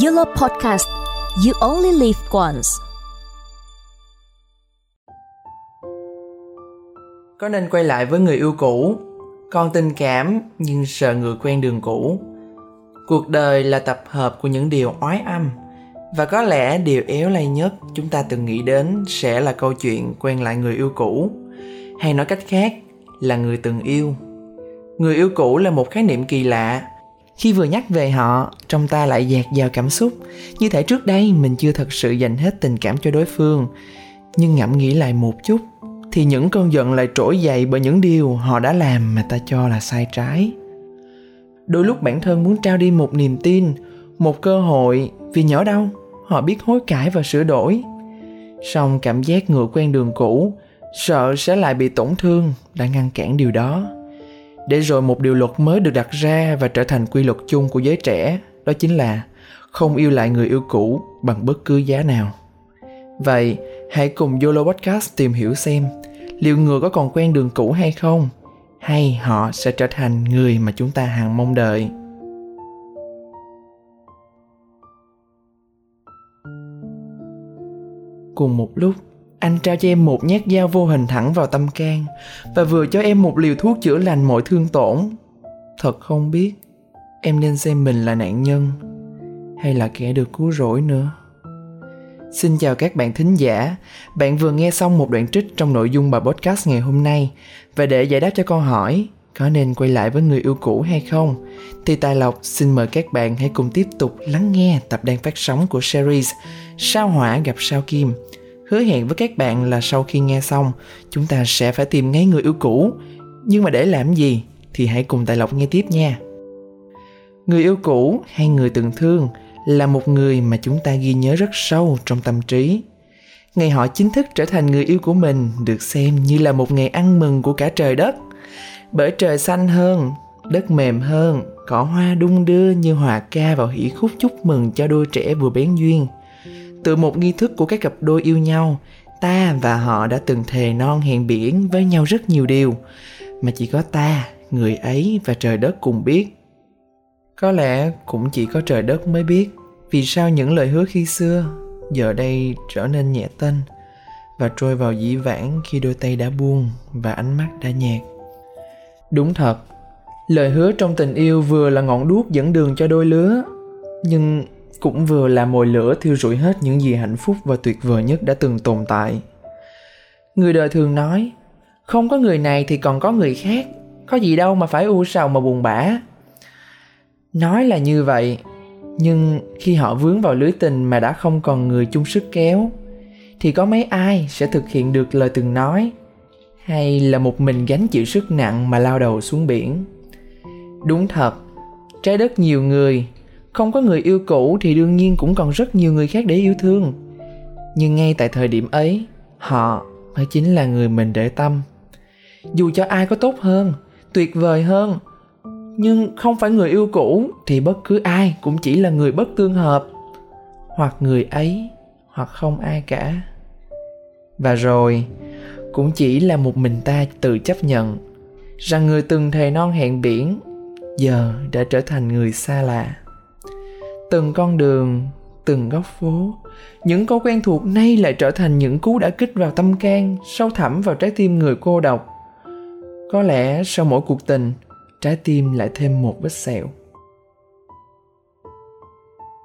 Yellow Podcast, You Only Live Once. Có nên quay lại với người yêu cũ? Con tình cảm nhưng sợ người quen đường cũ. Cuộc đời là tập hợp của những điều oái âm. Và có lẽ điều éo lay nhất chúng ta từng nghĩ đến sẽ là câu chuyện quen lại người yêu cũ. Hay nói cách khác là người từng yêu. Người yêu cũ là một khái niệm kỳ lạ khi vừa nhắc về họ, trong ta lại dạt dào cảm xúc. Như thể trước đây mình chưa thật sự dành hết tình cảm cho đối phương, nhưng ngẫm nghĩ lại một chút, thì những cơn giận lại trỗi dậy bởi những điều họ đã làm mà ta cho là sai trái. Đôi lúc bản thân muốn trao đi một niềm tin, một cơ hội, vì nhỏ đâu, họ biết hối cải và sửa đổi. Song cảm giác ngựa quen đường cũ, sợ sẽ lại bị tổn thương, đã ngăn cản điều đó để rồi một điều luật mới được đặt ra và trở thành quy luật chung của giới trẻ, đó chính là không yêu lại người yêu cũ bằng bất cứ giá nào. Vậy, hãy cùng yolo podcast tìm hiểu xem liệu người có còn quen đường cũ hay không, hay họ sẽ trở thành người mà chúng ta hằng mong đợi. Cùng một lúc anh trao cho em một nhát dao vô hình thẳng vào tâm can và vừa cho em một liều thuốc chữa lành mọi thương tổn. Thật không biết em nên xem mình là nạn nhân hay là kẻ được cứu rỗi nữa. Xin chào các bạn thính giả, bạn vừa nghe xong một đoạn trích trong nội dung bài podcast ngày hôm nay. Và để giải đáp cho câu hỏi có nên quay lại với người yêu cũ hay không thì Tài Lộc xin mời các bạn hãy cùng tiếp tục lắng nghe tập đang phát sóng của series Sao Hỏa gặp Sao Kim hứa hẹn với các bạn là sau khi nghe xong, chúng ta sẽ phải tìm ngay người yêu cũ. Nhưng mà để làm gì thì hãy cùng tài lộc nghe tiếp nha. Người yêu cũ hay người từng thương là một người mà chúng ta ghi nhớ rất sâu trong tâm trí. Ngày họ chính thức trở thành người yêu của mình được xem như là một ngày ăn mừng của cả trời đất. Bởi trời xanh hơn, đất mềm hơn, cỏ hoa đung đưa như hòa ca vào hỷ khúc chúc mừng cho đôi trẻ vừa bén duyên từ một nghi thức của các cặp đôi yêu nhau. Ta và họ đã từng thề non hẹn biển với nhau rất nhiều điều. Mà chỉ có ta, người ấy và trời đất cùng biết. Có lẽ cũng chỉ có trời đất mới biết vì sao những lời hứa khi xưa giờ đây trở nên nhẹ tênh và trôi vào dĩ vãng khi đôi tay đã buông và ánh mắt đã nhạt. Đúng thật, lời hứa trong tình yêu vừa là ngọn đuốc dẫn đường cho đôi lứa, nhưng cũng vừa là mồi lửa thiêu rụi hết những gì hạnh phúc và tuyệt vời nhất đã từng tồn tại. Người đời thường nói, không có người này thì còn có người khác, có gì đâu mà phải u sầu mà buồn bã. Nói là như vậy, nhưng khi họ vướng vào lưới tình mà đã không còn người chung sức kéo, thì có mấy ai sẽ thực hiện được lời từng nói, hay là một mình gánh chịu sức nặng mà lao đầu xuống biển. Đúng thật, trái đất nhiều người không có người yêu cũ thì đương nhiên cũng còn rất nhiều người khác để yêu thương. Nhưng ngay tại thời điểm ấy, họ mới chính là người mình để tâm. Dù cho ai có tốt hơn, tuyệt vời hơn, nhưng không phải người yêu cũ thì bất cứ ai cũng chỉ là người bất tương hợp. Hoặc người ấy, hoặc không ai cả. Và rồi, cũng chỉ là một mình ta tự chấp nhận rằng người từng thề non hẹn biển giờ đã trở thành người xa lạ từng con đường, từng góc phố. Những câu quen thuộc nay lại trở thành những cú đã kích vào tâm can, sâu thẳm vào trái tim người cô độc. Có lẽ sau mỗi cuộc tình, trái tim lại thêm một vết sẹo.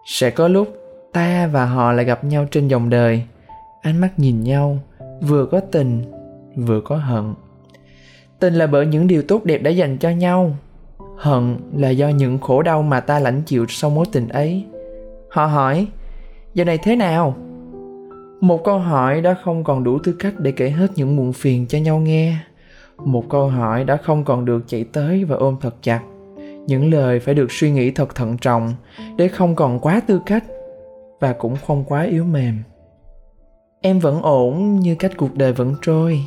Sẽ có lúc, ta và họ lại gặp nhau trên dòng đời. Ánh mắt nhìn nhau, vừa có tình, vừa có hận. Tình là bởi những điều tốt đẹp đã dành cho nhau hận là do những khổ đau mà ta lãnh chịu sau mối tình ấy. Họ hỏi, giờ này thế nào? Một câu hỏi đã không còn đủ tư cách để kể hết những muộn phiền cho nhau nghe. Một câu hỏi đã không còn được chạy tới và ôm thật chặt. Những lời phải được suy nghĩ thật thận trọng để không còn quá tư cách và cũng không quá yếu mềm. Em vẫn ổn như cách cuộc đời vẫn trôi,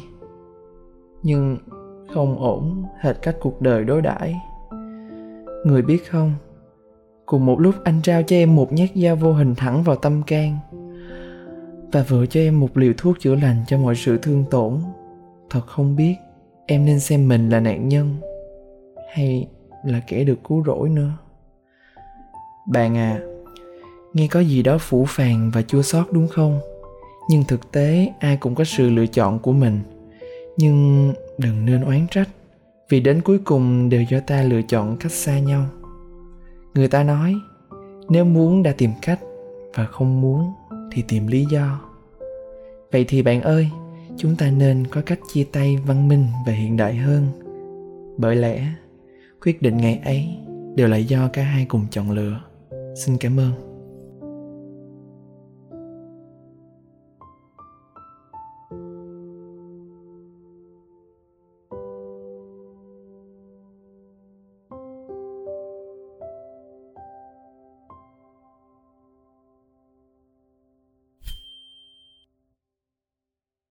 nhưng không ổn hệt cách cuộc đời đối đãi người biết không? Cùng một lúc anh trao cho em một nhát dao vô hình thẳng vào tâm can. Và vừa cho em một liều thuốc chữa lành cho mọi sự thương tổn. Thật không biết em nên xem mình là nạn nhân hay là kẻ được cứu rỗi nữa. Bạn à nghe có gì đó phủ phàng và chua xót đúng không? Nhưng thực tế ai cũng có sự lựa chọn của mình. Nhưng đừng nên oán trách vì đến cuối cùng đều do ta lựa chọn cách xa nhau. Người ta nói, nếu muốn đã tìm cách và không muốn thì tìm lý do. Vậy thì bạn ơi, chúng ta nên có cách chia tay văn minh và hiện đại hơn. Bởi lẽ, quyết định ngày ấy đều là do cả hai cùng chọn lựa. Xin cảm ơn.